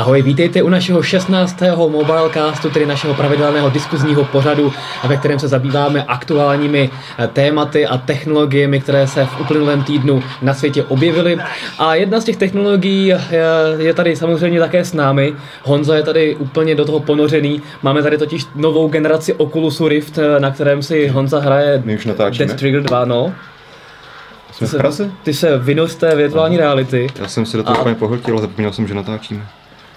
Ahoj, vítejte u našeho 16. Mobilecastu, tedy našeho pravidelného diskuzního pořadu, ve kterém se zabýváme aktuálními eh, tématy a technologiemi, které se v uplynulém týdnu na světě objevily. A jedna z těch technologií eh, je tady samozřejmě také s námi. Honza je tady úplně do toho ponořený. Máme tady totiž novou generaci Oculusu Rift, eh, na kterém si Honza hraje My už natáčíme. Death Trigger 2, no. Jsme Ty v Praze? se, ty se z té virtuální reality. Já jsem si do toho A- úplně pohltil, ale zapomněl jsem, že natáčíme.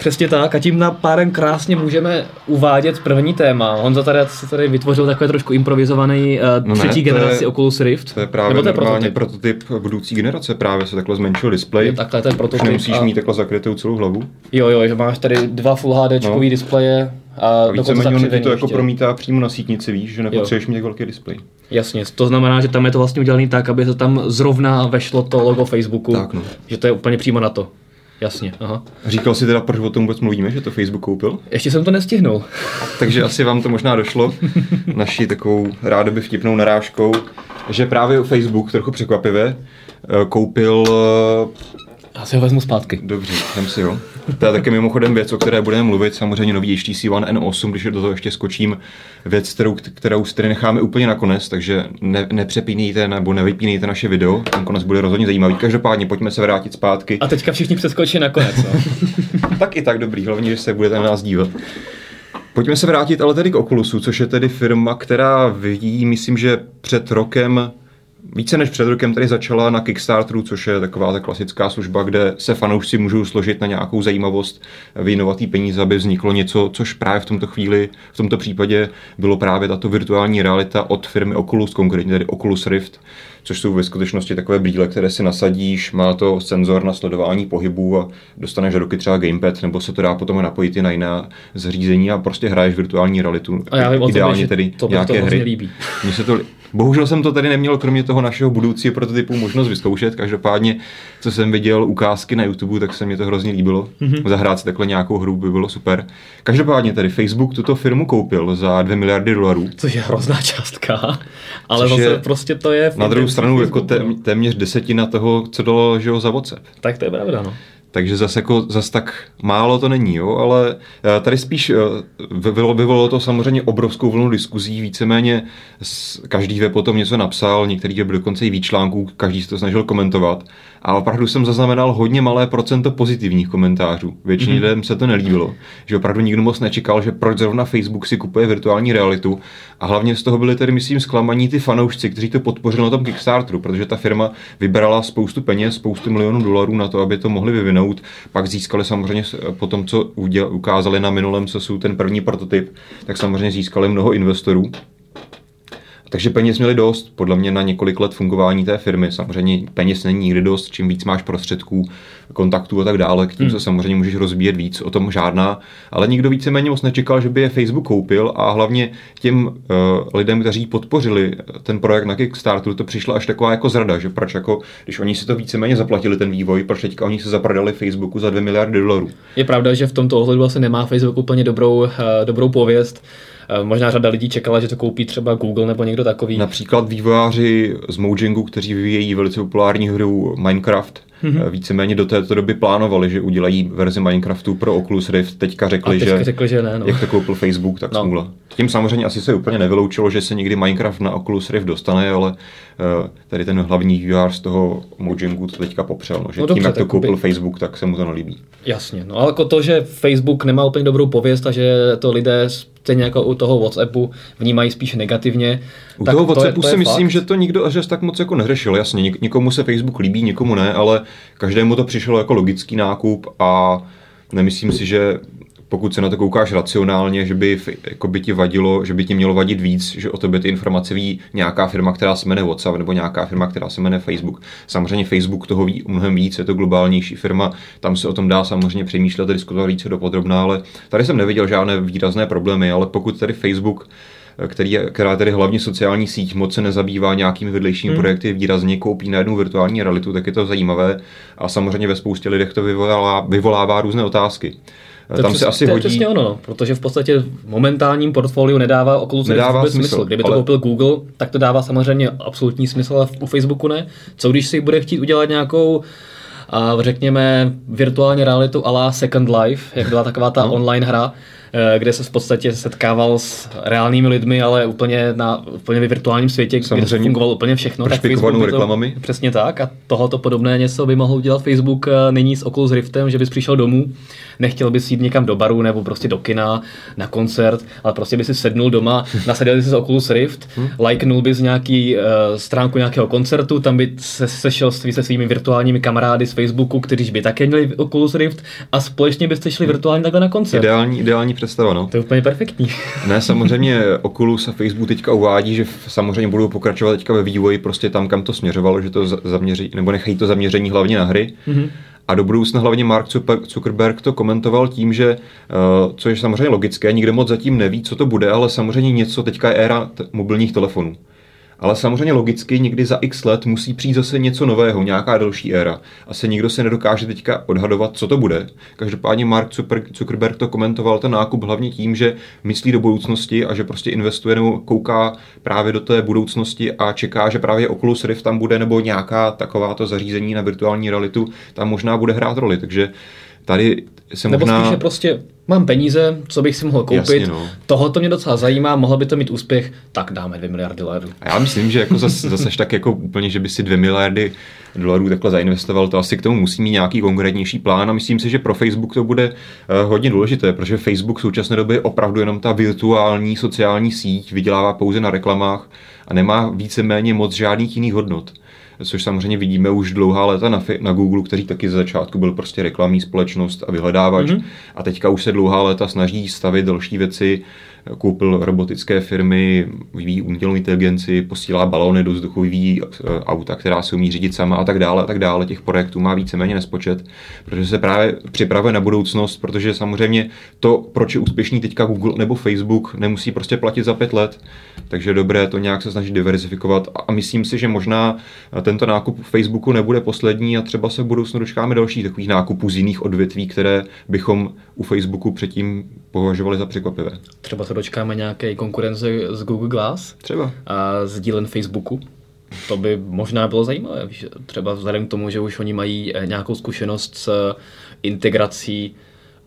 Přesně tak a tím na párem krásně můžeme uvádět první téma. Honza tady, se tady vytvořil takové trošku improvizovaný uh, No ne, třetí to je- generaci Oculus Rift. To je právě Nebo to je prototyp. prototyp. budoucí generace, právě se takhle zmenšil displej. Jo, takhle to je Už prototyp. nemusíš a, mít takhle zakrytou celou hlavu. Jo, jo, že máš tady dva Full HD No. displeje a, A víceméně on to jako ještě. promítá přímo na sítnici, víš, že nepotřebuješ mít velký displej. Jasně, to znamená, že tam je to vlastně udělané tak, aby se tam zrovna vešlo to logo Facebooku. Tak, no. Že to je úplně přímo na to. Jasně, aha. Říkal si teda, proč o tom vůbec mluvíme, že to Facebook koupil? Ještě jsem to nestihnul. Takže asi vám to možná došlo naší takovou rádoby vtipnou narážkou, že právě Facebook trochu překvapivě eh, koupil eh, Já si ho vezmu zpátky. Dobře, jdem si jo. To je taky mimochodem věc, o které budeme mluvit, samozřejmě nový HTC One N8, když do toho ještě skočím, věc, kterou, kterou si tady necháme úplně nakonec, takže ne, nepřepínejte nebo nevypínejte naše video, ten konec bude rozhodně zajímavý. Každopádně pojďme se vrátit zpátky. A teďka všichni přeskočí nakonec. No. Tak i tak dobrý, hlavně, že se budete na nás dívat. Pojďme se vrátit ale tedy k Oculusu, což je tedy firma, která vidí, myslím, že před rokem, více než před rokem tady začala na Kickstarteru, což je taková ta klasická služba, kde se fanoušci můžou složit na nějakou zajímavost, věnovat jí peníze, aby vzniklo něco, což právě v tomto chvíli, v tomto případě bylo právě tato virtuální realita od firmy Oculus, konkrétně tedy Oculus Rift, což jsou ve skutečnosti takové brýle, které si nasadíš, má to senzor na sledování pohybu a dostaneš do ruky třeba gamepad, nebo se to dá potom napojit i na jiná zařízení a prostě hraješ virtuální realitu. A já vím Ideálně že tedy to to nějaké hrozně hry. líbí. Mně se to, li- bohužel jsem to tady neměl, kromě toho našeho budoucího prototypu, možnost vyzkoušet. Každopádně, co jsem viděl ukázky na YouTube, tak se mi to hrozně líbilo. Mhm. Mm-hmm. Zahrát si takhle nějakou hru by bylo super. Každopádně tady Facebook tuto firmu koupil za 2 miliardy dolarů. Což je hrozná částka, ale Což je prostě to je... v Na druhou stranu jako té, téměř desetina toho, co dalo že jo, za WhatsApp. Tak to je pravda, no. Takže zase jako zas tak málo to není, jo, ale eh, tady spíš eh, vyvolalo, to samozřejmě obrovskou vlnu diskuzí, víceméně každý web potom něco napsal, některý web dokonce i víc článků, každý se to snažil komentovat a opravdu jsem zaznamenal hodně malé procento pozitivních komentářů. Většině mm-hmm. lidem se to nelíbilo, že opravdu nikdo moc nečekal, že proč zrovna Facebook si kupuje virtuální realitu a hlavně z toho byli tedy, myslím, zklamaní ty fanoušci, kteří to podpořili na tom Kickstarteru, protože ta firma vybrala spoustu peněz, spoustu milionů dolarů na to, aby to mohli vyvinout. Pak získali samozřejmě po tom, co uděl, ukázali na minulém sesu ten první prototyp, tak samozřejmě získali mnoho investorů. Takže peněz měli dost, podle mě na několik let fungování té firmy. Samozřejmě peněz není nikdy dost, čím víc máš prostředků, kontaktů a tak dále, k tím se samozřejmě můžeš rozbíjet víc, o tom žádná. Ale nikdo víceméně moc nečekal, že by je Facebook koupil a hlavně těm uh, lidem, kteří podpořili ten projekt na Kickstarteru, to přišla až taková jako zrada, že proč jako, když oni si to víceméně zaplatili ten vývoj, proč teďka oni se zaprodali Facebooku za 2 miliardy dolarů. Je pravda, že v tomto ohledu asi nemá Facebook úplně dobrou, eh, dobrou pověst. Eh, Možná řada lidí čekala, že to koupí třeba Google nebo někdo takový. Například vývojáři z Mojangu, kteří vyvíjejí velice populární hru Minecraft, Mhm. mm-hmm. víceméně do této doby plánovali, že udělají verzi Minecraftu pro Oculus Rift. Teďka řekli, teďka že, řekli, že ne, no. jak to koupil Facebook, tak No. smůla. Tím samozřejmě asi se úplně nevyloučilo, že se někdy Minecraft na Oculus Rift dostane, ale uh, tady ten hlavní vývojář z toho Mojangu to teďka popřel, no, že No no tím, dobře, jak to koupil by- Facebook, tak se mu to nelíbí. Jasně, no ale jako to, že Facebook nemá úplně dobrou pověst a že to lidé stejně jako u toho WhatsAppu vnímají spíš negativně. U tak toho to je- WhatsAppu to je si myslím, fakt. že to nikdo až tak moc jako neřešil. Jasně, někomu se Facebook líbí, někomu ne, ale každému to přišlo jako logický nákup a nemyslím si, že pokud se na to koukáš racionálně, že by, jako by ti vadilo, že by ti mělo vadit víc, že o tobě ty informace ví nějaká firma, která se jmenuje WhatsApp, nebo nějaká firma, která se jmenuje Facebook. Samozřejmě Facebook toho ví mnohem víc, je to globálnější firma, tam se o tom dá samozřejmě přemýšlet a diskutovat více dopodrobná, ale tady jsem neviděl žádné výrazné problémy, ale pokud tady Facebook který je, která je tedy hlavně sociální síť, moc se nezabývá nějakými vedlejšími hmm. projekty, výrazně koupí na jednu virtuální realitu, tak je to zajímavé a samozřejmě ve spoustě lidech to vyvolává, vyvolává různé otázky. To Tam přes- se asi to je hodí... přesně ono, no, protože v podstatě v momentálním portfoliu nedává Oculus Rift Nedává vůbec smysl, smysl. Kdyby to ale- koupil Google, tak to dává samozřejmě absolutní smysl, ale u Facebooku ne. Co když si bude chtít udělat nějakou a řekněme virtuální realitu a la Second Life, jak byla taková ta no. online hra, kde se v podstatě setkával s reálnými lidmi, ale úplně na úplně v virtuálním světě, Samozřejmě kde fungovalo úplně všechno. Tak Facebook to, reklamami. Přesně tak a tohoto podobné něco by mohl udělat Facebook eh, nyní s Oculus Riftem, že bys přišel domů, nechtěl bys jít někam do baru nebo prostě do kina, na koncert, ale prostě by si sednul doma, nasadil si Oculus Rift, hmm. lajknul bys nějaký uh, stránku nějakého koncertu, tam by se sešel se svými virtuálními kamarády z Facebooku, kteří by také měli Oculus Rift a společně byste šli virtuálně takhle na koncert. Ideální, ideální představa, no. To je úplně perfektní. ne, samozřejmě Oculus a Facebook teďka uvádí, že samozřejmě budou pokračovat teďka ve vývoji prostě tam, kam to směřovalo, že to zaměří, nebo nechají to zaměření hlavně na hry. Mm-hmm. A do budoucna hlavně Mark Zuckerberg to komentoval tím, že, eh, co je samozřejmě logické, nikdo moc zatím neví, co to bude, ale samozřejmě něco, teďka je éra mobilních telefonů. Ale samozřejmě logicky někdy za x let musí přijít zase něco nového, nějaká další éra. Asi nikdo se nedokáže teďka odhadovat, co to bude. Každopádně Mark Zuckerberg to komentoval ten nákup hlavně tím, že myslí do budoucnosti a že prostě investuje nebo kouká právě do té budoucnosti a čeká, že právě Oculus Rift tam bude nebo nějaká takováto zařízení na virtuální realitu tam možná bude hrát roli. Takže tady se Nebo možná... spíše prostě mám peníze, co bych si mohl koupit, Jasně, no. tohle to mě docela zajímá, mohlo by to mít úspěch, tak dáme 2 miliardy dolarů. A já myslím, že jako zase, zase tak jako úplně, že by si 2 miliardy dolarů takhle zainvestoval, to asi k tomu musí mít nějaký konkrétnější plán a myslím si, že pro Facebook to bude uh, hodně důležité, protože Facebook v současné době je opravdu jenom ta virtuální sociální síť, vydělává pouze na reklamách a nemá víceméně moc žádných jiných hodnot což samozřejmě vidíme už dlouhá léta na, na Google, který taky ze začátku byl prostě reklamní společnost a vyhledávač. Mm-hmm. A teďka už se dlouhá léta snaží stavit další věci, koupil robotické firmy, vyvíjí umělou inteligenci, posílá balony do vzduchu, vyvíjí eh, auta, která se umí řídit sama a tak dále a tak dále. Těch projektů má víceméně nespočet, protože se právě připravuje na budoucnost, protože samozřejmě to, proč je úspěšný teďka Google nebo Facebook, nemusí prostě platit za pět let. Takže je dobré to nějak se snažit diversifikovat a myslím si, že možná tento nákup Facebooku nebude poslední a třeba se v budoucnu dočkáme dalších takových nákupů z jiných odvětví, které bychom u Facebooku předtím považovali za překvapivé. Třeba se dočkáme nějaké konkurence z Google Glass. Třeba. A z dílen Facebooku. To by možná bylo zajímavé. Třeba vzhledem k tomu, že už oni mají eh, nějakou zkušenost s integrací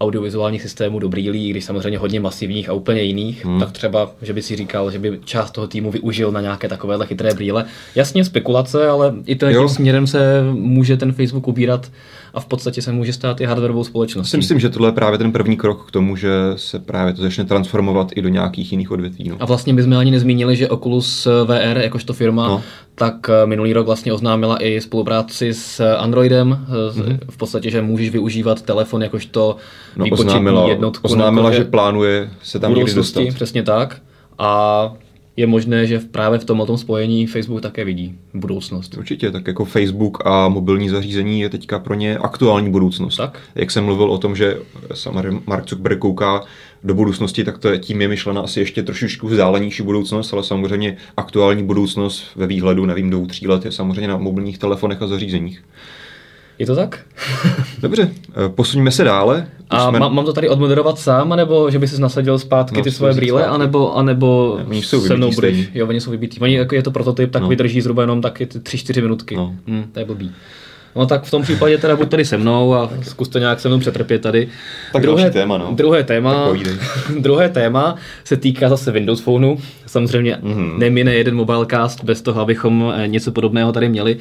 audiovizuálních systémů do brýlí, když samozřejmě hodně masivních a úplně jiných, hmm. tak třeba, že by si říkal, že by část toho týmu využil na nějaké takovéhle chytré brýle. Jasně spekulace, ale i tím směrem se může ten Facebook ubírat a v podstatě se může stát i hardwareovou společností. Si myslím, že tohle je právě ten první krok k tomu, že se právě to začne transformovat i do nějakých jiných odvětví. No. A vlastně bychom ani nezmínili, že Oculus VR, jakožto firma, no. Tak eh, minulý rok vlastně oznámila i spolupráci s Androidem, mm-hmm. v podstatě, že můžeš využívat telefon jakožto no, oznámila, jednotku. Oznámila, že plánuje se tam někdy dostat. Přesně tak. A je možné, že právě v tom tom spojení Facebook také vidí budoucnost. Určitě, tak jako Facebook a mobilní zařízení je teďka pro ně aktuální budoucnost. Tak. Jak jsem mluvil o tom, že Mark Zuckerberg kouká do budoucnosti, tak to je, tím je myšlena asi ještě trošičku vzdálenější budoucnost, ale samozřejmě aktuální budoucnost ve výhledu, nevím, dvou, tří let je samozřejmě na mobilních telefonech a zařízeních. Je to tak? Dobře, eh, posuňme se dále. A jsme... mám to tady odmoderovat sám, nebo že by si nasadil zpátky no, ty svoje brýle, zpátky. anebo, anebo ne, jsou se mnou budeš. Jo, oni jsou vybitý. Oni, jako je to prototyp, tak no. vydrží zhruba jenom taky 3-4 minutky. No. Hm, to je blbý. No tak v tom případě teda buď tady se mnou a zkuste nějak se mnou přetrpět tady. Tak druhé téma, no. Druhé téma, druhé téma se týká zase Windows Phoneu. Samozřejmě mm-hmm. nemine jeden mobilecast bez toho, abychom eh, něco podobného tady měli.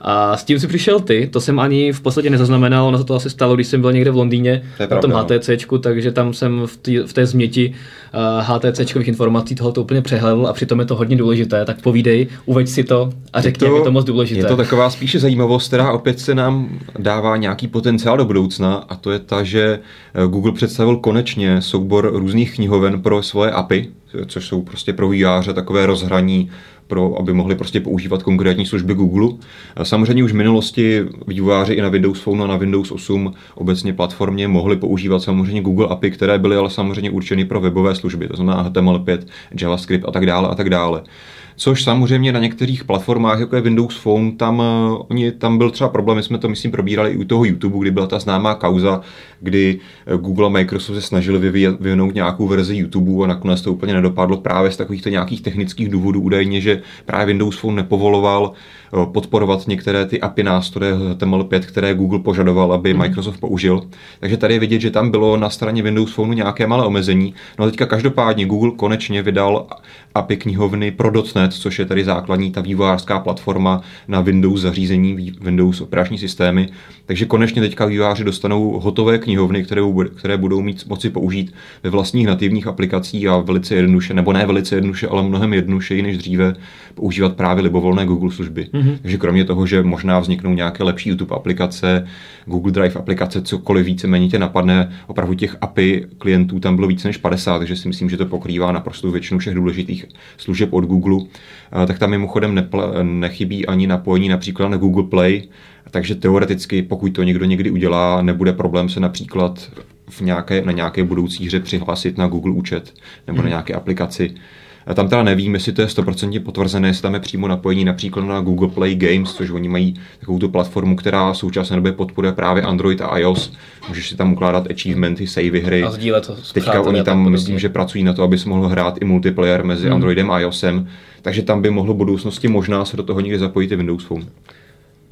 A s tím si přišel ty, to jsem ani v podstatě nezaznamenal, ono se to asi stalo, když jsem byl někde v Londýně na pravda, tom HTCčku, no. takže tam jsem v, tý, v té změti uh, HTCčkových informací tohoto úplně přehledl a přitom je to hodně důležité, tak povídej, uveď si to a řekni, to, jak je to moc důležité. Je to taková spíše zajímavost, která opět se nám dává nějaký potenciál do budoucna a to je ta, že eh, Google představil konečně soubor různých knihoven pro svoje API, což jsou prostě pro výjáře takové rozhraní pro, aby mohli prostě používat konkrétní služby Google. Samozřejmě už v minulosti vývojáři i na Windows Phone a na Windows 8 obecně platformě mohli používat samozřejmě Google API, které byly ale samozřejmě určeny pro webové služby, to znamená HTML5, JavaScript a tak dále a tak dále. Což samozřejmě na některých platformách, jako je Windows Phone, tam, uh, oni, tam byl třeba problém, my jsme to myslím probírali i u toho YouTube, kdy byla ta známá kauza, kdy eh, Google a Microsoft se snažili vyvinout nějakou verzi YouTube a nakonec to úplně nedopadlo právě z takovýchto nějakých technických důvodů údajně, že právě Windows Phone nepovoloval Eh, podporovat některé ty API nástroje HTML5, které Google požadoval, aby mm-hmm. Microsoft použil. Takže tady je vidět, že tam bylo na straně Windows Phone nějaké malé omezení. No a teďka každopádně Google konečně vydal API knihovny pro .NET, což je tady základní ta vývojářská platforma na Windows zařízení, Windows operační systémy. Takže konečně teďka vývojáři dostanou hotové knihovny, které, které budou mít moci použít ve vlastních nativních aplikacích a velice jednoduše, nebo ne velice jednoduše, ale mnohem jednodušeji než dříve používat právě libovolné Google služby. Mm-hmm. Takže kromě toho, že možná vzniknou nějaké lepší YouTube aplikace, Google Drive aplikace, cokoliv víceméně tě napadne, opravdu těch API klientů tam bylo více než 50, takže si myslím, že to pokrývá naprosto většinu všech důležitých služeb od Google. Tak tam mimochodem nepl- nechybí ani napojení například na Google Play, takže teoreticky, pokud to někdo někdy udělá, nebude problém se například v nějaké, na nějaké budoucí hře přihlásit na Google účet nebo hmm. na nějaké aplikaci. Tam teda nevím, jestli to je 100% potvrzené, jestli tam je přímo napojení například na Google Play Games, což oni mají takovou tu platformu, která v současné době podporuje právě Android a iOS. Můžeš si tam ukládat achievementy, savey hry. A sdílet to Teďka oni tam, myslím, že pracují na to, aby se mohl hrát i multiplayer mezi hmm. Androidem a iOSem. Takže tam by mohlo v budoucnosti možná se do toho někdy zapojit i Windows Phone.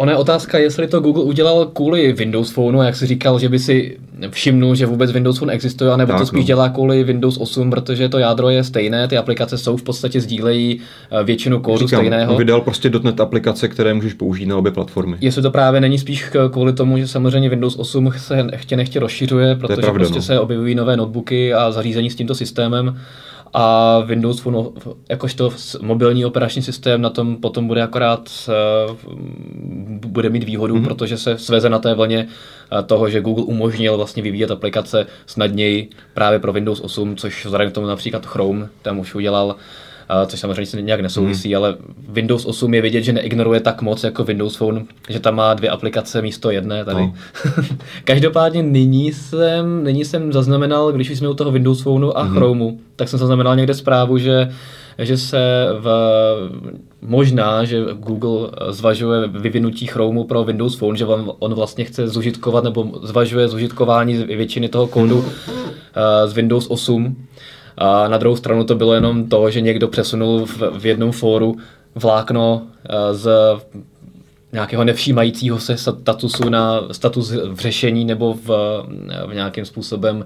Ona je otázka, jestli to Google udělal kvůli Windows Phoneu, jak si říkal, že by si všimnul, že vůbec Windows Phone existuje, anebo tak, to spíš no. dělá kvůli Windows 8, protože to jádro je stejné, ty aplikace jsou v podstatě sdílejí eh, většinu kódu Říkám, stejného. Vydal prostě .NET aplikace, které můžeš použít na obě platformy. Jestli to právě není spíš kvůli tomu, že samozřejmě Windows 8 se chtě nechtě rozšiřuje, protože pravda, prostě no. se objevují nové notebooky a zařízení s tímto systémem a Windows Phone jakožto mobilní operační systém na tom potom bude akorát uh, bude mít výhodu, mm-hmm. protože se sveze na té vlně uh, toho, že Google umožnil vlastně vyvíjet aplikace snadněji právě pro Windows 8, což vzhledem k tomu například Chrome tam už udělal což samozřejmě se nějak nesouvisí, hmm. ale Windows 8 je vidět, že neignoruje tak moc jako Windows Phone, že tam má dvě aplikace místo jedné tady. No. Každopádně nyní jsem, nyní jsem zaznamenal, když jsme u toho Windows Phoneu a hmm. Chromeu, tak jsem zaznamenal někde zprávu, že že se v, možná, že Google zvažuje vyvinutí Chromeu pro Windows Phone, že on, on vlastně chce zužitkovat nebo zvažuje zužitkování většiny toho kódu uh, z Windows 8 a na druhou stranu to bylo jenom to, že někdo přesunul v, v jednom fóru vlákno eh, z nějakého nevšímajícího se statusu na status v řešení nebo v, v nějakým způsobem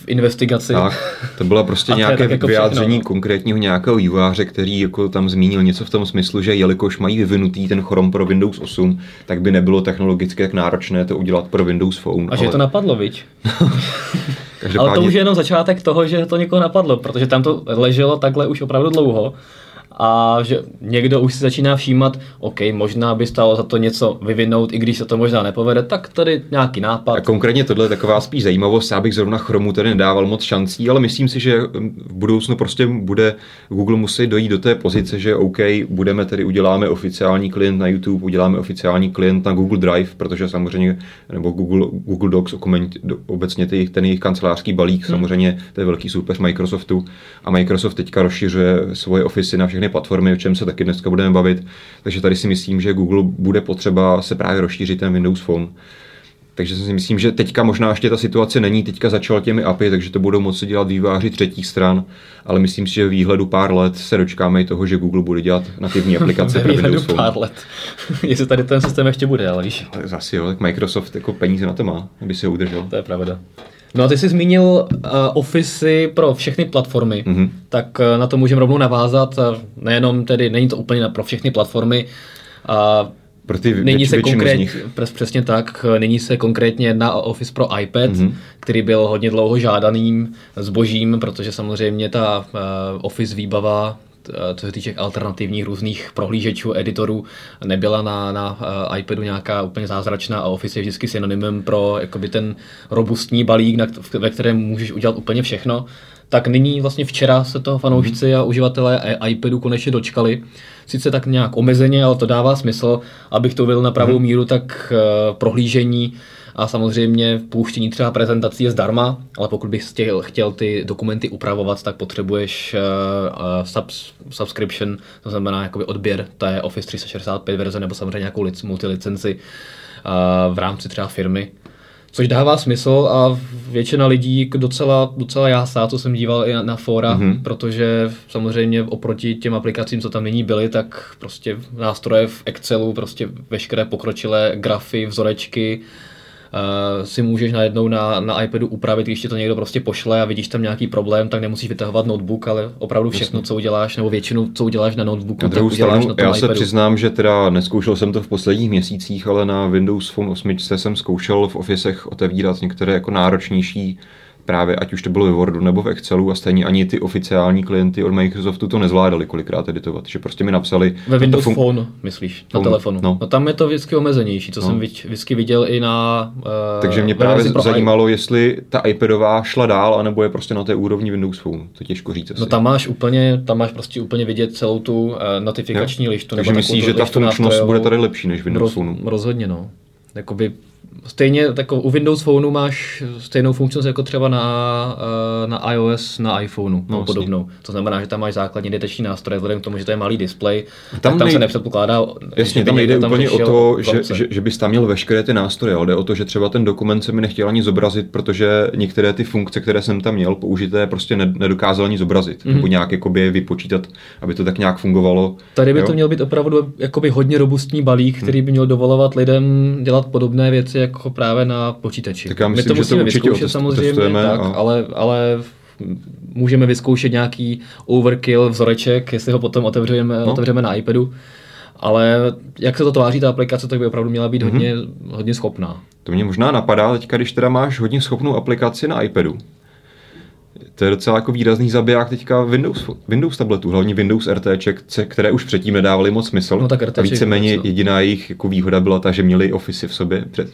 v investigaci. Tak, to bylo prostě nějaké jako vyjádření všechno, no. konkrétního nějakého vývojáře, který jako tam zmínil něco v tom smyslu, že jelikož mají vyvinutý ten Chrome pro Windows 8, tak by nebylo technologicky tak náročné to udělat pro Windows Phone. A ale... že to napadlo, viď? Každopádně... Ale to už je jenom začátek toho, že to někoho napadlo, protože tam to leželo takhle už opravdu dlouho a že někdo už si začíná všímat, OK, možná by stalo za to něco vyvinout, i když se to možná nepovede, tak tady nějaký nápad. A konkrétně tohle je taková spíš zajímavost, já bych zrovna Chromu tady nedával moc šancí, ale myslím si, že v budoucnu prostě bude Google muset dojít do té pozice, že OK, budeme tedy uděláme oficiální klient na YouTube, uděláme oficiální klient na Google Drive, protože samozřejmě, nebo Google, Google Docs, obecně ty, ten jejich kancelářský balík, hmm. samozřejmě to je velký soupeř Microsoftu a Microsoft teďka rozšiřuje svoje ofisy na všechny platformy, o čem se taky dneska budeme bavit. Takže tady si myslím, že Google bude potřeba se právě rozšířit ten Windows Phone. Takže si myslím, že teďka možná ještě ta situace není, teďka začal těmi API, takže to budou moci dělat výváři třetích stran, ale myslím si, že v výhledu pár let se dočkáme i toho, že Google bude dělat nativní aplikace pro Windows Phone. pár let. Jestli tady ten systém ještě bude, ale víš. Zase jo, tak Microsoft jako peníze na to má, aby se udržel. To je pravda. No a ty jsi zmínil uh, Office pro všechny platformy, mm-hmm. tak uh, na to můžeme rovnou navázat. Uh, nejenom tedy, není to úplně pro všechny platformy. Uh, pro ty nyní se konkrét, přesně tak, nyní se konkrétně jedná o Office pro iPad, mm-hmm. který byl hodně dlouho žádaným zbožím, protože samozřejmě ta uh, Office výbava Eh, co se týče alternativních různých prohlížečů, editorů, nebyla na, na uh, iPadu nějaká úplně zázračná a Office je vždycky synonymem pro jakoby ten robustní balík, na, ve kterém můžeš udělat úplně všechno. Tak nyní vlastně včera se toho fanoušci a uživatelé iPadu konečně dočkali. Sice tak nějak omezeně, ale to dává smysl. Abych to uvedl na pravou mm-hmm. míru, tak uh, prohlížení a samozřejmě pouštění třeba prezentací je zdarma, ale pokud bys chtěl, chtěl ty dokumenty upravovat, tak potřebuješ uh, uh, subs, subscription, to znamená jakoby odběr té Office 365 verze nebo samozřejmě nějakou lic, multilicenci uh, v rámci třeba firmy. Což dává smysl a většina lidí docela, docela jásá, co jsem díval i na, na fora, mm-hmm. protože samozřejmě oproti těm aplikacím, co tam nyní byly, tak prostě nástroje v Excelu, prostě veškeré pokročilé grafy, vzorečky, uh, si můžeš najednou na, na iPadu upravit, když ti to někdo prostě pošle a vidíš tam nějaký problém, tak nemusíš vytahovat notebook, ale opravdu všechno, co uděláš, nebo většinu, co uděláš na notebooku, na tak uděláš stranu, na tom Já se iPadu. přiznám, že teda neskoušel jsem to v posledních měsících, ale na Windows Phone 8 jsem zkoušel v Officech otevírat některé jako náročnější právě ať už to bylo ve Wordu nebo v Excelu a stejně ani ty oficiální klienty od Microsoftu to nezvládali kolikrát editovat, že prostě mi napsali... Ve Windows fun- Phone, myslíš, na Phone, telefonu. No. no. no. tam je to vždycky omezenější, co No. jsem vždycky viděl i na uh, Takže mě právě zajímalo, jestli ta iPadová šla dál, anebo je prostě na té úrovni Windows Phone. To těžko říct asi. No tam máš úplně, tam máš prostě úplně vidět celou tu uh, notifikační Jo. lištu. Takže myslíš, že ta funkčnost bude tady lepší než Windows Roz, Phoneu? rozhodně, no. Jakoby stejně jako u Windows Phoneu máš stejnou funkčnost jako třeba na, eh, na iOS, na iPhoneu, no, podobnou. To znamená, že tam máš základní deteční nástroje, vzhledem k tomu, že to je malý displej, tam, Tam tak tam nej- se nepředpokládá, Jasně, tam nejde někdo úplně o to, že, že, že bys tam měl veškeré ty nástroje, ale jde o to, že třeba ten dokument se mi nechtěl ani zobrazit, protože některé ty funkce, které jsem tam měl použité, prostě ne- nedokázal ani zobrazit, mm-hmm. nebo nějak jakoby je vypočítat, aby to tak nějak fungovalo. Tady by jo? to měl být opravdu jakoby hodně robustní balík, který by měl dovolovat lidem dělat podobné věci jako právě na počítači. Tak já My myslím, to že to musíme určitě vyzkoušet otest- samozřejmě, tak, a- ale, ale můžeme vyzkoušet nějaký overkill vzoreček, jestli ho potom otevřeme, No. otevřeme na iPadu. Ale jak se to tváří ta aplikace, tak by opravdu měla být hodně, hodně schopná. To mě možná napadá teďka, když teda máš hodně schopnou aplikaci na iPadu. To je docela jako výrazný zabiják teďka Windows, Windows tabletů, hlavně Windows RTček, které už předtím nedávaly moc smysl. No tak a RTček víceméně vůbec, no. jediná jejich jako výhoda byla ta, že měli Office v sobě před,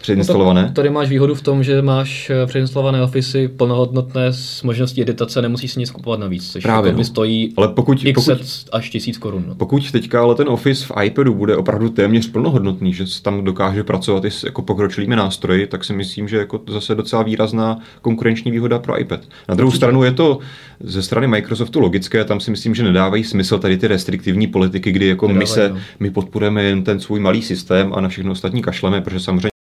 předinstalované. No to, tady máš výhodu v tom, že máš eh, přeinstalované Office plnohodnotné s možností editace, nemusíš si nic kupovat navíc, což Právě, jako by no. stojí Ale pokud, x pokud, až tisíc korun. No. pokud teďka ale ten Office v iPadu bude opravdu téměř plnohodnotný, že se tam dokáže pracovat i s jako pokročilými nástroji, tak si myslím, že jako zase docela výrazná konkurenční výhoda pro iPad. Na druhou stranu je to ze strany Microsoftu logické, tam si myslím, že nedávají smysl tady ty restriktivní politiky, kdy jako my Nedávají, se, no. my podporujeme jen ten svůj malý systém a na všechno ostatní kašleme, protože samozřejmě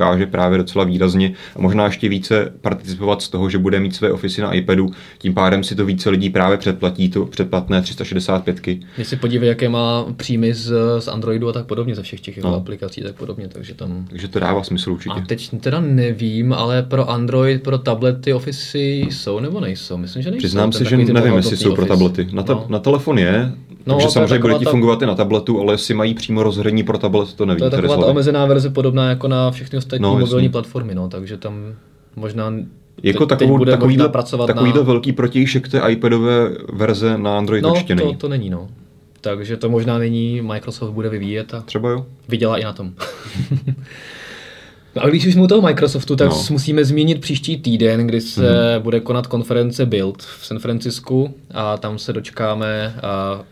dokáže právě docela výrazně a možná ještě více participovat z toho, že bude mít své ofisy na iPadu, tím pádem si to více lidí právě předplatí, to předplatné 365. Když si podívej, jaké má příjmy z, z Androidu a tak podobně, ze všech těch jeho No. aplikací, tak podobně, takže tam... Takže to dává smysl určitě. A teď teda nevím, ale pro Android, pro tablety Office jsou nebo nejsou? Myslím, že nejsou. Přiznám se, že nevím, jestli jsou pro tablety. Na, ta, no. na telefon je, No, takže to samozřejmě bude ti ta- fungovat i na tabletu, ale jestli mají přímo rozhraní pro tablet, to nevím. To je taková ta omezená verze podobná jako na všechny ostatní No, mobilní platformy, no, takže tam možná Jako teď, takovou, teď bude takovýhle, možná pracovat takovýhle na... velký protějšek té iPadové verze na Android No, určitě to, není. to není, no. Takže to možná není, Microsoft bude vyvíjet a Třeba jo? vydělá i na tom. No a když už jsme u toho Microsoftu, tak No. musíme zmínit příští týden, kdy se mm-hmm. bude konat konference Build v San Francisku a tam se dočkáme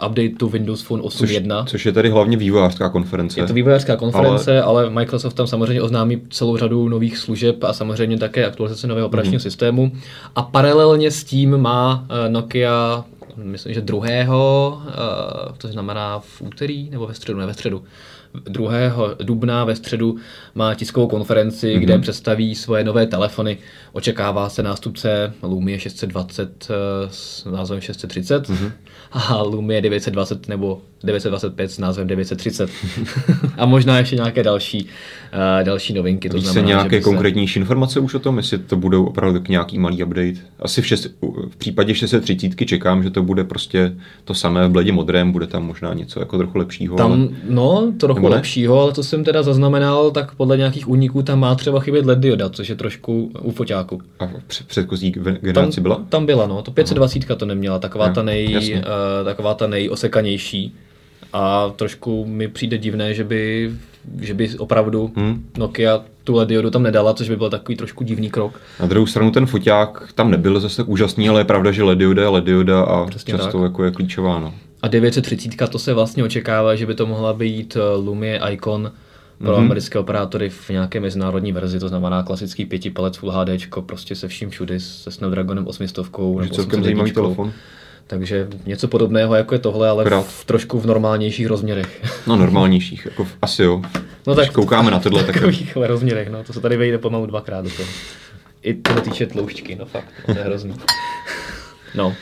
uh, updateu Windows Phone Což, 8.1. což je tady hlavně vývojářská konference. Je to vývojářská konference, ale... ale Microsoft tam samozřejmě oznámí celou řadu nových služeb a samozřejmě také aktualizace nového operačního mm-hmm. systému. A paralelně s tím má uh, Nokia, myslím, že druhého, uh, to znamená v úterý nebo ve středu, ne ve středu, 2. dubna ve středu má tiskovou konferenci, mm-hmm. kde představí svoje nové telefony. Očekává se nástupce Lumie 620 eh, s názvem 630 mm-hmm. a Lumie 920 nebo 925 s názvem 930. a možná ještě nějaké další, uh, další novinky. To Víš se nějaké že se... konkrétnější informace už o tom, jestli to budou opravdu tak nějaký malý update? Asi v, šest, v případě 630 čekám, že to bude prostě to samé v bledě modrém, bude tam možná něco jako trochu lepšího. Tam, ale... no, trochu lepšího, ale co jsem teda zaznamenal, tak podle nějakých úniků tam má třeba chybět LED dioda, což je trošku u foťáku. A v před- předchozí ge- Tam, generaci byla? tam byla, no, to 520 to neměla, taková, Jo, ta nej, jasně. uh, taková ta nejosekanější. A trošku mi přijde divné, že by, že by opravdu Hmm. Nokia tu LED diodu tam nedala, což by byl takový trošku divný krok. Na druhou stranu ten foťák tam nebyl zase tak úžasný, ale je pravda, že LED dioda je LED dioda a Přesně často tak. jako je klíčová. No. A 930 to se vlastně očekává, že by to mohla být eh, Lumie Icon pro mm-hmm. americké operátory v nějaké mezinárodní verzi, to znamená klasický pěti palec Full HD, prostě se vším všudy, se Snapdragonem 800 nebo celkem zajímavý telefon. Takže něco podobného, jako je tohle, ale v, v trošku v normálnějších rozměrech. No normálnějších, jako v, asi jo. No tak koukáme na tohle. V takových tak... rozměrech, no, to se tady vejde pomalu dvakrát do toho. I to týče tloušťky, no fakt, no, to je hrozný. No,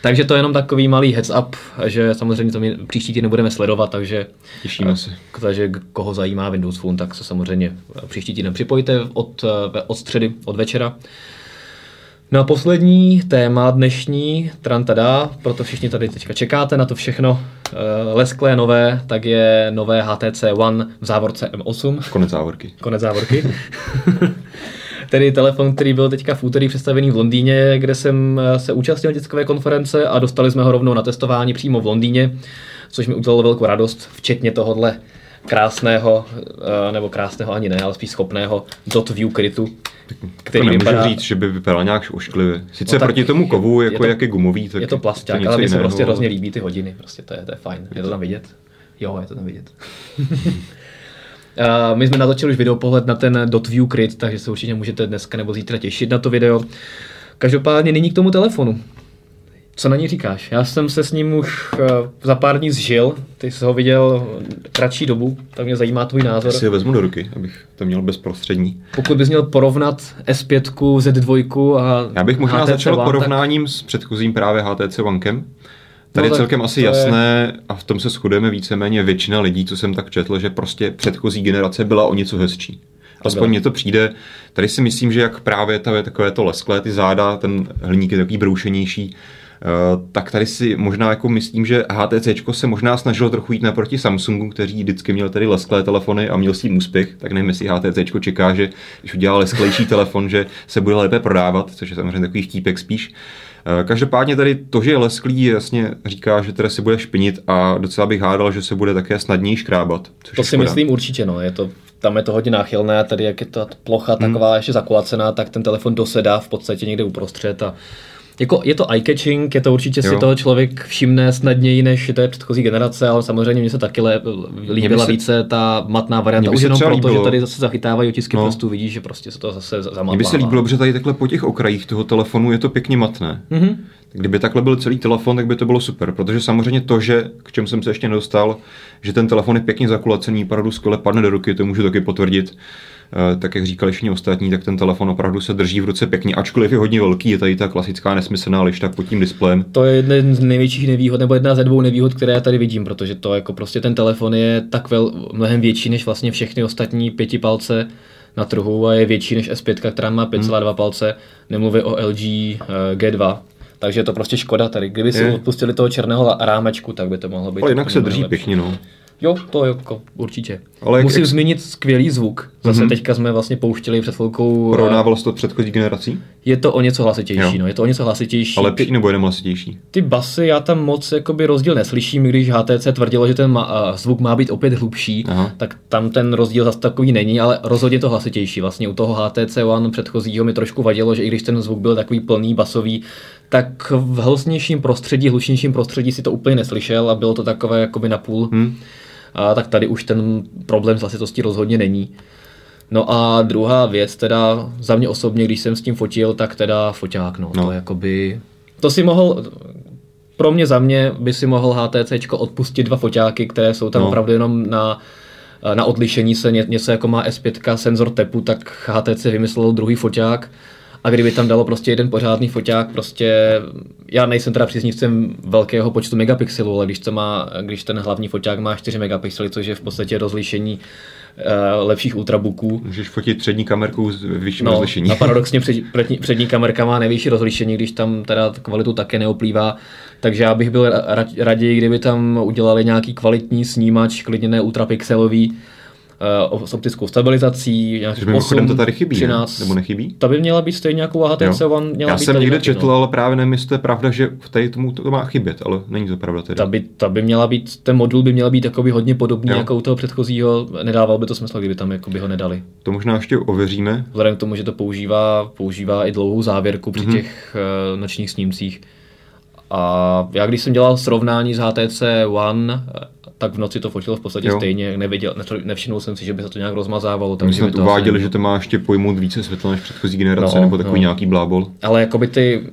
takže to je jenom takový malý heads up, že samozřejmě to my příští týden budeme sledovat, takže těšíme se. Takže koho zajímá Windows Phone, tak se samozřejmě příští týden připojte od, od středy, od večera. No a poslední téma dnešní, trantada, proto všichni tady teďka čekáte na to všechno eh, lesklé nové, tak je nové HTC One v závorce M8. Konec závorky. Konec závorky. Tedy telefon, který byl teďka v úterý představený v Londýně, kde jsem eh, se účastnil tiskové konference a dostali jsme ho rovnou na testování přímo v Londýně, což mi udělalo velkou radost, včetně tohohle krásného, eh, nebo krásného ani ne, ale spíš schopného dot view krytu, který to vypadá... říct, že by vypadal nějak ošklivě. Sice no, proti tomu kovu, jako je to, jak je gumový, tak je to plasták, ale mně se prostě hrozně líbí ty hodiny, prostě to je, to je fajn. Je to tam vidět? Jo, je to tam vidět. Uh, my jsme natočili už video pohled na ten dot view crit, takže se určitě můžete dneska nebo zítra těšit na to video. Každopádně nyní k tomu telefonu. Co na ní říkáš? Já jsem se s ním už uh, za pár dní zžil, ty jsi ho viděl kratší dobu, tak mě zajímá tvůj názor. Já si ho vezmu do ruky, abych to měl bezprostřední. Pokud bys měl porovnat S5, Z2 a Já bych možná HTC začal One, porovnáním tak... s předchozím právě HTC Onekem. Tady no, je celkem asi jasné je... a v tom se shodujeme víceméně většina lidí, co jsem tak četl, že prostě předchozí generace byla o něco hezčí. Aspoň mně to přijde. Tady si myslím, že jak právě to je takové to lesklé, ty záda, ten hliník je takový broušenější, tak tady si možná jako myslím, že HTC se možná snažilo trochu jít naproti Samsungu, kteří vždycky měl tady lesklé telefony a měl s tím úspěch, tak nevím, jestli HTC čeká, že když udělá lesklejší telefon, že se bude lépe prodávat, což je samozřejmě takový vtípek spíš. Eh, každopádně tady to, že je lesklý, jasně říká, že teda se bude špinit a docela bych hádal, že se bude také snadněji škrábat. to si škoda. myslím určitě, no. Je to, tam je to hodně náchylné, tady jak je ta plocha hmm. taková ještě zakulacená, tak ten telefon dosedá v podstatě někde uprostřed a jako je to eye-catching, je to určitě jo. si toho člověk všimne snadněji než je předchozí generace, ale samozřejmě mně se taky líbila se, více ta matná varianta. Už jenom proto, líbilo. že tady zase zachytávají otisky no. prstů, vidíš, že prostě se to zase zamatává. Mně by se líbilo, že tady takhle po těch okrajích toho telefonu je to pěkně matné. Mm-hmm. Kdyby takhle byl celý telefon, tak by to bylo super, protože samozřejmě to, že k čemu jsem se ještě nedostal, že ten telefon je pěkně zakulacený, opravdu skvěle padne do ruky, to můžu taky potvrdit. Eh, tak jak říkali všichni ostatní, tak ten telefon opravdu se drží v ruce pěkně, ačkoliv je hodně velký, je tady ta klasická nesmyslná lišta pod tím displejem. To je jeden z největších nevýhod, nebo jedna ze dvou nevýhod, které já tady vidím, protože to jako prostě ten telefon je tak vel, mnohem větší než vlastně všechny ostatní pěti palce na trhu a je větší než S5, která má 5,2 hmm. palce, nemluvím o LG uh, G2, takže je to prostě škoda tady. Kdyby si odpustili toho černého rámečku, tak by to mohlo být. Ale jinak se drží lepší. pěkně, no. Jo, to jako určitě. Ale Musím jak... zmínit skvělý zvuk. Zase mm-hmm. teďka jsme vlastně pouštěli před chvilkou. Porovnával to předchozí generací? Je to o něco hlasitější, jo. no. Je to o něco hlasitější. Ale lepší nebo jenom hlasitější? Ty basy, já tam moc jakoby rozdíl neslyším, když HTC tvrdilo, že ten má, uh, zvuk má být opět hlubší, Aha. tak tam ten rozdíl zase takový není, ale rozhodně to hlasitější. Vlastně u toho HTC One předchozího mi trošku vadilo, že i když ten zvuk byl takový plný basový, tak v hlasnějším prostředí, hlučnějším prostředí si to úplně neslyšel a bylo to takové jakoby napůl. Hmm a tak tady už ten problém s hlasitostí rozhodně není. No a druhá věc, teda za mě osobně, když jsem s tím fotil, tak teda foťák, no, no. to jakoby, to si mohl, pro mě za mě by si mohl HTC odpustit dva foťáky, které jsou tam no. opravdu jenom na, na odlišení se, ně, něco jako má S5 senzor tepu, tak HTC vymyslel druhý foťák, a kdyby tam dalo prostě jeden pořádný foťák, prostě já nejsem teda příznivcem velkého počtu megapixelů, ale když, to má, když ten hlavní foťák má 4 megapixely, což je v podstatě rozlišení uh, lepších ultrabooků. Můžeš fotit přední kamerkou s vyšším no, rozlišení. A paradoxně před, přední, přední kamerka má nejvyšší rozlišení, když tam teda kvalitu také neoplývá. Takže já bych byl raději, kdyby tam udělali nějaký kvalitní snímač, klidně ne ultrapixelový, uh, s optickou stabilizací, nějaký 8, to tady chybí, 13. Ne? Nebo nechybí? Ta by měla být stejně jako HTC One. Měla Já být jsem někde četl, no. ale právě nevím, jestli to je pravda, že v tady tomu to má chybět, ale není to pravda tedy. Ta by, ta by měla být, ten modul by měl být takový hodně podobný jo. jako u toho předchozího, nedával by to smysl, kdyby tam jako by ho nedali. To možná ještě ověříme. Vzhledem k tomu, že to používá, používá i dlouhou závěrku při mm-hmm. těch uh, nočních snímcích. A já když jsem dělal srovnání s HTC One, tak v noci to fotil v podstatě Jo. stejně, neviděl, ne, nevšimnul jsem si, že by se to nějak rozmazávalo. Takže to to asi uváděli, že to má ještě pojmout více světla než předchozí generace, No, nebo takový no. nějaký blábol. Ale jakoby ty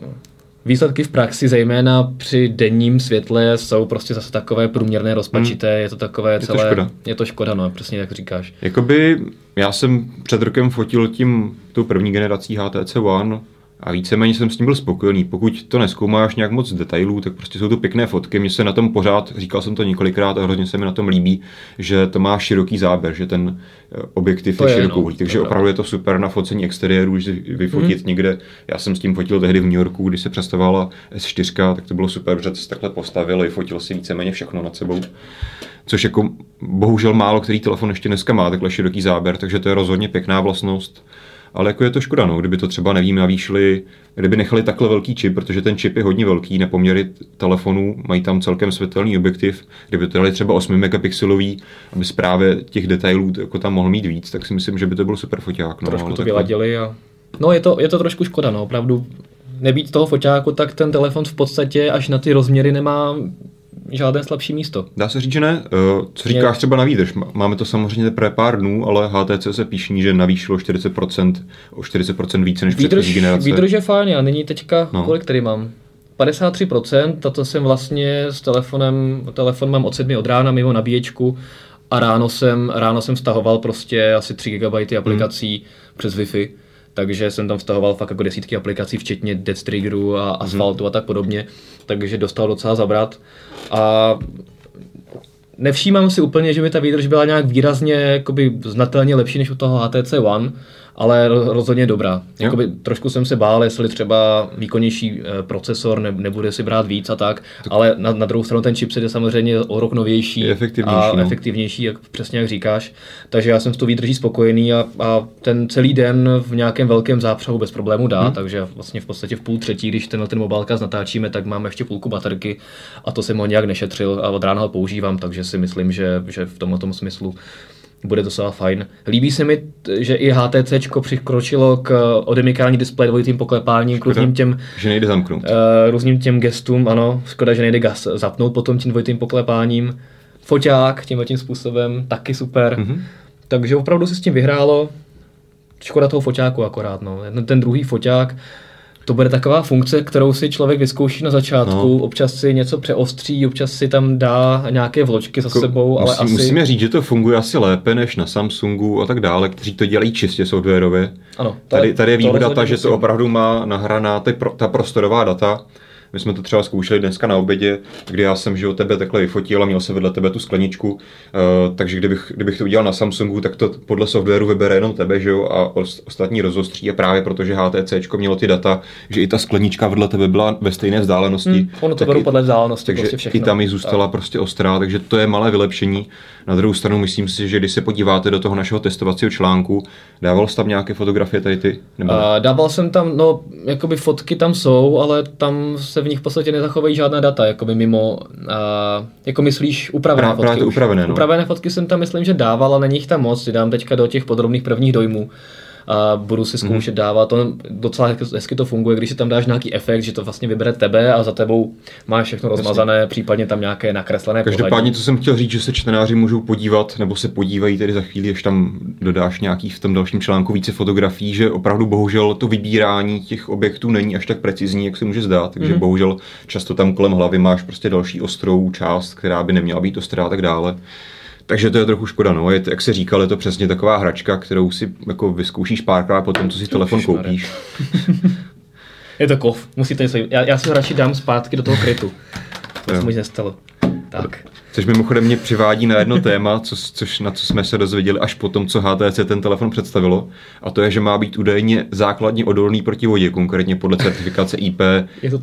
výsledky v praxi, zejména při denním světle, jsou prostě zase takové průměrné, rozpačité, je to takové to celé... škoda. Je to škoda, no, přesně jak říkáš. Jakoby já jsem před rokem fotil tím tou první generací HTC One a víceméně jsem s tím byl spokojený. Pokud to neskoumáš nějak moc detailů, tak prostě jsou to pěkné fotky. Mně se na tom pořád, říkal jsem to několikrát a hrozně se mi na tom líbí, že to má široký záběr, že ten eh, objektiv To je, je, širokou. no, takže to opravdu je to super na focení exteriéru, že vyfotit Mhm. někde. Já jsem s tím fotil tehdy v New Yorku, když se představovala S4, tak to bylo super, že se takhle postavil, vyfotil si víceméně všechno nad sebou. Což jako bohužel málo který telefon ještě dneska má takhle široký záběr, takže to je rozhodně pěkná vlastnost. Ale jako je to škoda, no, kdyby to třeba, nevím, navýšili, kdyby nechali takhle velký čip, protože ten čip je hodně velký, na poměry telefonů, mají tam celkem světelný objektiv, kdyby to dali třeba 8 megapixelový, aby právě těch detailů jako tam mohl mít víc, tak si myslím, že by to byl super foťák. No, Trošku to takhle- vyladili a... No je to, je to trošku škoda, no, opravdu. Nebýt toho foťáku, tak ten telefon v podstatě až na ty rozměry nemá žádné slabší místo. Dá se říct, že ne. Eh, Co říkáš třeba na výdrž? Má- Máme to samozřejmě teprve pár dnů, ale HTC se píšní, že navýšilo 40%, o 40% více než předchozí Výdrž, generace. výdrž je fajn, já nyní teďka, No. kolik tady mám? 53%, tato jsem vlastně s telefonem, telefon mám od 7 od rána mimo nabíječku a ráno jsem, ráno jsem stahoval prostě asi 3 GB aplikací Hmm. přes Wi-Fi, takže jsem tam stahoval fakt jako desítky aplikací, včetně Dead Triggeru a Hmm. Asfaltu a tak podobně, takže dostal docela zabrat. A Nevšímám si úplně, že by ta výdrž byla nějak výrazně jakoby, znatelně lepší než u toho HTC One, ale ro- rozhodně dobrá. Jakoby, trošku jsem se bál, jestli třeba výkonnější eh, procesor ne, nebude si brát víc a tak, ale na, na druhou stranu ten chipset je samozřejmě o rok novější Je efektivnější, a no. efektivnější, jak, přesně jak říkáš. Takže já jsem s tou výdrží spokojený a, a ten celý den v nějakém velkém zápřehu bez problému dá, hmm. takže vlastně v podstatě v půl třetí, když tenhle ten mobilkaz natáčíme, tak mám ještě půlku baterky a to jsem ho nějak nešetřil a od rána ho používám, takže si myslím, že, že v tomhle tom smyslu bude docela fajn. Líbí se mi, že i HTC přikročilo k odemykání displeje dvojitým poklepáním, k různým těm Že nejde zamknout. Uh, různým těm gestům, ano, škoda, že nejde gas zapnout potom tím dvojitým poklepáním. Foťák tímhle tím způsobem, taky super. Mhm. Mm-hmm. Takže opravdu si s tím vyhrálo. Škoda toho foťáku akorát, no. Ten- Ten druhý foťák, to bude taková funkce, kterou si člověk vyzkouší na začátku, No. občas si něco přeostří, občas si tam dá nějaké vločky za Jako sebou, ale musím, asi... Musíme říct, že to funguje asi lépe než na Samsungu a tak dále, kteří to dělají čistě softwarově. Ano, tady, tady je výhoda ta, že to opravdu má nahraná ty pro, ta prostorová data. My jsme to třeba zkoušeli dneska na obědě, kdy já jsem že od tebe takhle vyfotil a měl jsem vedle tebe tu skleničku, uh, takže kdybych, kdybych to udělal na Samsungu, tak to podle softwaru vybere jenom tebe, že jo, a os- ostatní rozostří a právě protože HTC mělo ty data, že i ta sklenička vedle tebe byla ve stejné vzdálenosti. Hmm, ono to tak beru podle vzdálenosti, takže prostě všechno. i tam jí zůstala prostě ostrá, takže to je malé vylepšení. Na druhou stranu myslím si, že když se podíváte do toho našeho testovacího článku, dával jsi tam nějaké fotografie tady ty? Nebo... A dával jsem tam, no, jakoby fotky tam jsou, ale tam se v nich v podstatě nezachovají žádná data, jakoby mimo, a, jako myslíš, upravené Prá- fotky. právě upravené, no. Upravené fotky jsem tam, myslím, že dával, ale není jich tam moc, dám teďka do těch podrobných prvních dojmů. A budu si zkoušet dávat, to docela hezky- to funguje, když si tam dáš nějaký efekt, že to vlastně vybere tebe a za tebou máš všechno rozmazané, případně tam nějaké nakreslené Každopádně, pořadí. co jsem chtěl říct, že se čtenáři můžou podívat, nebo se podívají tedy za chvíli, až tam dodáš nějaký v tom dalším článku více fotografií, že opravdu bohužel to vybírání těch objektů není až tak precizní, jak se může zdát, takže Mhm. bohužel často tam kolem hlavy máš prostě další ostrou část, která by neměla být ostrá a tak dále. Takže to je trochu škoda, no. Je, jak se říkal, je to přesně taková hračka, kterou si jako vyzkoušíš párkrát potom, co si telefon koupíš. Je to kov, musíte něco, já, já si ho radši dám zpátky do toho krytu. To se mi nestalo. Tak. Což mimochodem mě přivádí na jedno téma, co, což, na co jsme se dozvěděli až po tom, co HTC ten telefon představilo. A to je, že má být údajně základně odolný proti vodě, konkrétně podle certifikace tak?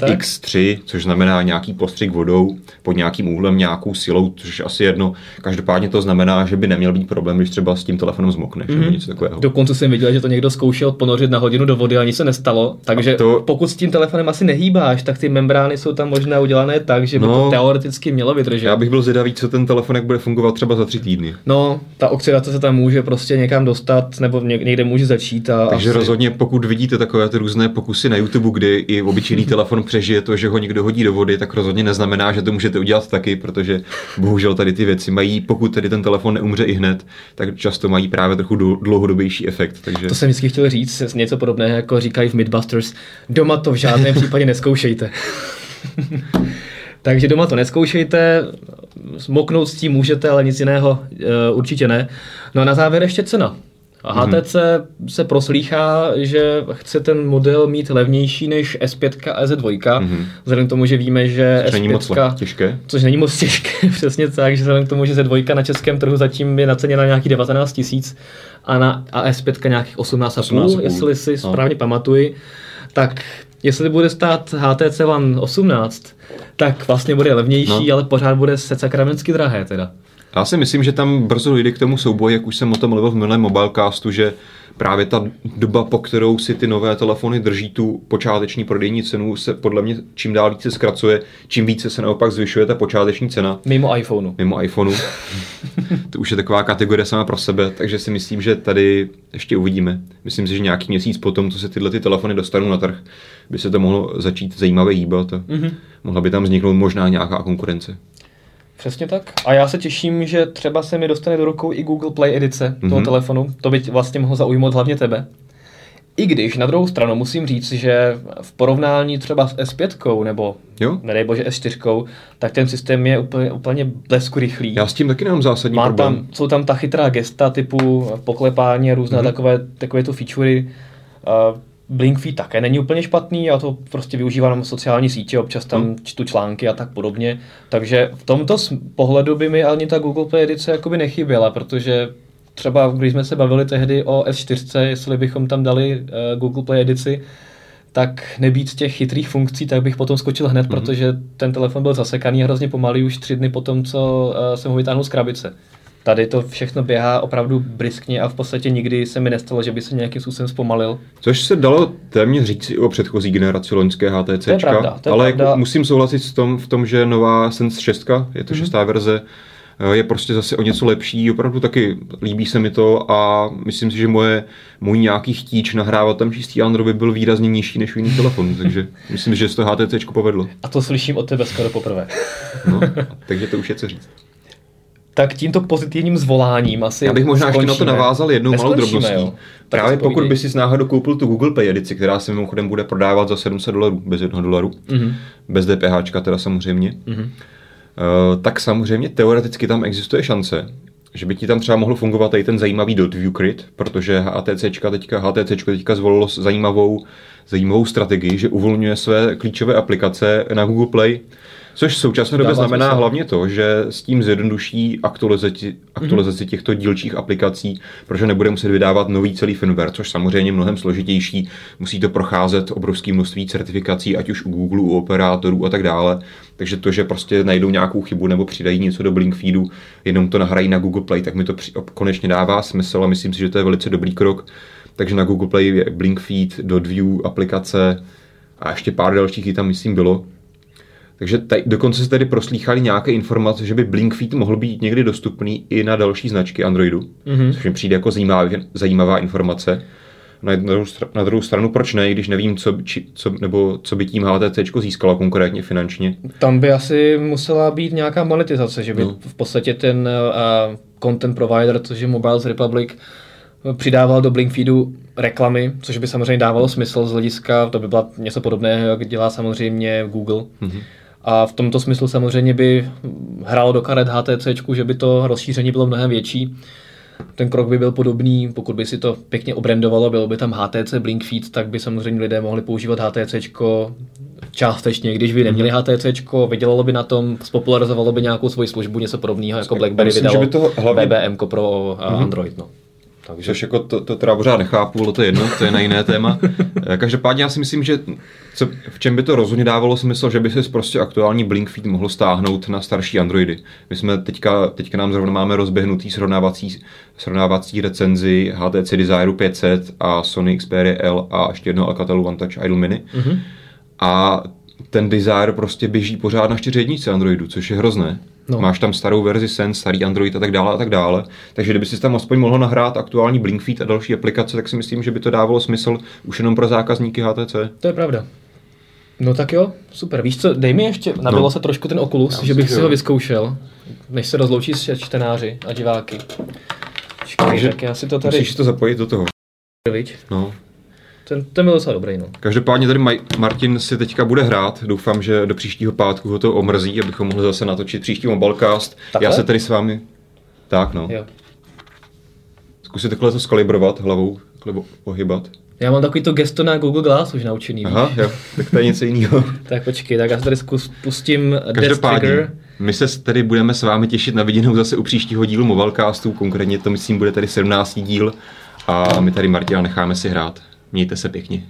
IP-X3, což znamená nějaký postřik vodou pod nějakým úhlem, nějakou silou, což je asi jedno. Každopádně to znamená, že by neměl být problém, když třeba s tím telefonem zmokneš nebo něco takového. Dokonce jsem viděl, že to někdo zkoušel ponořit na hodinu do vody a nic se nestalo. Takže A to- to... pokud s tím telefonem asi nehýbáš, tak ty membrány jsou tam možná udělané tak, že by No. to teoreticky mělo vydržet. Já bych byl zvědavý, zvědavý, co ten telefon jak bude fungovat třeba za tři týdny. No, ta oxidace se tam může prostě někam dostat, nebo někde může začít. A Takže asi... rozhodně, pokud vidíte takové ty různé pokusy na YouTube, kdy i obyčejný telefon přežije to, že ho někdo hodí do vody, tak rozhodně neznamená, že to můžete udělat taky, protože bohužel tady ty věci mají, pokud tedy ten telefon neumře i hned, tak často mají právě trochu dlouhodobější efekt. Takže... To jsem vždycky chtěl říct, něco podobného, jako říkají v Midbusters, doma to v žádném případě neskoušejte. Takže doma to neskoušejte, smoknout s tím můžete, ale nic jiného uh, určitě ne. No a na závěr ještě cena. A HTC mm-hmm. se proslýchá, že chce ten model mít levnější než S5 a S2, mm-hmm. vzhledem k tomu, že víme, že což S5... Není moc těžké. Což není moc těžké, přesně tak, že vzhledem k tomu, že S2 na českém trhu zatím je naceněna nějakých 19 tisíc a, na, a S5 nějakých 18,5, 18 jestli si no. správně pamatuji, tak jestli bude stát HTC One 18, tak vlastně bude levnější, no. ale pořád bude se sakramensky drahé teda. Já si myslím, že tam brzo dojde k tomu souboji, jak už jsem o tom mluvil v minulém mobilecastu, že právě ta doba, po kterou si ty nové telefony drží tu počáteční prodejní cenu, se podle mě čím dál více zkracuje, čím více se naopak zvyšuje ta počáteční cena. Mimo iPhoneu. Mimo iPhoneu. to už je taková kategorie sama pro sebe, takže si myslím, že tady ještě uvidíme. Myslím si, že nějaký měsíc potom, co se tyhle ty telefony dostanou na trh, by se to mohlo začít zajímavě hýbat a mm-hmm. mohla by tam vzniknout možná nějaká konkurence. Přesně tak. A já se těším, že třeba se mi dostane do rukou i Google Play edice mm-hmm. toho mhm. telefonu. To by vlastně mohlo zaujmout hlavně tebe. I když na druhou stranu musím říct, že v porovnání třeba s S5 nebo jo? nedej bože S4, tak ten systém je úplně, úplně blesku rychlý. Já s tím taky nemám zásadní Má problém. Tam, jsou tam ta chytrá gesta typu poklepání a různé mm-hmm. takové, takové tu featurey. Uh, Blinkfeed také není úplně špatný, já to prostě využívám na sociální sítě, občas tam hmm. čtu články a tak podobně. Takže v tomto pohledu by mi ani ta Google Play edice jakoby nechyběla, protože třeba když jsme se bavili tehdy o S4, jestli bychom tam dali uh, Google Play edici, tak nebýt těch chytrých funkcí, tak bych potom skočil hned, mm-hmm. protože ten telefon byl zasekaný hrozně pomalý už tři dny potom, co uh, jsem ho vytáhnul z krabice. Tady to všechno běhá opravdu briskně a v podstatě nikdy se mi nestalo, že by se nějakým způsobem zpomalil. Což se dalo téměř říct i o předchozí generaci loňské HTC. To je pravda, to je ale pravda. Jako musím souhlasit s tom, v tom, že nová Sense 6, je to mm-hmm. šestá verze, eh, je prostě zase o něco lepší, opravdu taky líbí se mi to a myslím si, že moje, můj nějaký chtíč nahrávat tam čistý Android by byl výrazně nižší než u jiných telefonů, takže myslím, že se to HTC povedlo. A to slyším od tebe skoro poprvé. no, takže to už je co říct tak tímto pozitivním zvoláním asi Já bych možná skončíme. ještě na to navázal jednou malou drobností. Jo. Právě pokud by si náhodou koupil tu Google Pay edici, která se mimochodem bude prodávat za 700 dolarů, bez 1 dolaru, mm-hmm. bez DPH teda samozřejmě, mm-hmm. uh, tak samozřejmě teoreticky tam existuje šance, že by ti tam třeba mohl fungovat i ten zajímavý dot view grid, protože HTC teďka, HTC teďka zvolilo zajímavou, zajímavou strategii, že uvolňuje své klíčové aplikace na Google Play Což v současné době znamená smysl. hlavně to, že s tím zjednoduší aktualizaci, aktualizaci mm-hmm. těchto dílčích aplikací, protože nebude muset vydávat nový celý firmware, což samozřejmě mnohem složitější. Musí to procházet obrovské množství certifikací, ať už u Google, u operátorů a tak dále. Takže to, že prostě najdou nějakou chybu nebo přidají něco do Blinkfeedu, jenom to nahrají na Google Play, tak mi to při, konečně dává smysl a myslím si, že to je velice dobrý krok. Takže na Google Play je Blinkfeed, Dotview aplikace a ještě pár dalších i tam myslím bylo. Takže tady, dokonce se tady proslýchali nějaké informace, že by Blinkfeed mohl být někdy dostupný i na další značky Androidu, mm-hmm. což mi přijde jako zajímavá, zajímavá informace. Na, jednu, na druhou stranu, proč ne, když nevím, co, či, co, nebo co by tím HTC získala konkrétně finančně. Tam by asi musela být nějaká monetizace, že by no. v podstatě ten uh, content provider, což je Mobiles Republic, přidával do Blinkfeedu reklamy, což by samozřejmě dávalo smysl z hlediska, to by bylo něco podobného, jak dělá samozřejmě Google. Mm-hmm. A v tomto smyslu samozřejmě by hrálo do karet HTC, že by to rozšíření bylo mnohem větší. Ten krok by byl podobný, pokud by si to pěkně obrandovalo, bylo by tam HTC Blink Feed, tak by samozřejmě lidé mohli používat HTC částečně, když by neměli HTC, vydělalo by na tom, spopularizovalo by nějakou svoji službu, něco podobného, jako BlackBerry Myslím, vydalo že by to hlavně... BBM pro mm-hmm. Android. No. Takže Což jako to, to teda pořád nechápu, ale to je jedno, to je na jiné téma. Každopádně já si myslím, že co, v čem by to rozhodně dávalo smysl, že by se prostě aktuální Blink Feed mohl stáhnout na starší Androidy. My jsme teďka, teďka nám zrovna máme rozběhnutý srovnávací, srovnávací recenzi HTC Desire 500 a Sony Xperia L a ještě jedno Alcatelu One Touch Idle Mini. Mm-hmm. A ten Desire prostě běží pořád na 4 jednice Androidu, což je hrozné. No. Máš tam starou verzi Sense, starý Android a tak dále a tak dále. Takže kdyby si tam aspoň mohl nahrát aktuální Blinkfeed a další aplikace, tak si myslím, že by to dávalo smysl už jenom pro zákazníky HTC. To je pravda. No tak jo, super. Víš co, dej mi ještě, nabilo no. se trošku ten Oculus, Já že bych si ho vyzkoušel, než se rozloučí s čtenáři a diváky. Počkej, Takže tak já si to tady... Musíš to zapojit do toho. No. Ten, ten byl docela dobrý, no. Každopádně tady Maj- Martin si teďka bude hrát. Doufám, že do příštího pátku ho to omrzí, abychom mohli zase natočit příští mobilecast. Takhle? Já se tady s vámi... Tak, no. Jo. Zkusit takhle to skalibrovat hlavou, takhle pohybat. Já mám takový to gesto na Google Glass už naučený. Aha, jo, tak to je něco jiného. tak počkej, tak já se tady zkus, pustím Death Trigger. My se tady budeme s vámi těšit na viděnou zase u příštího dílu Mobilecastu, konkrétně to myslím bude tady 17. díl a my tady Martina necháme si hrát. Mějte se pěkně.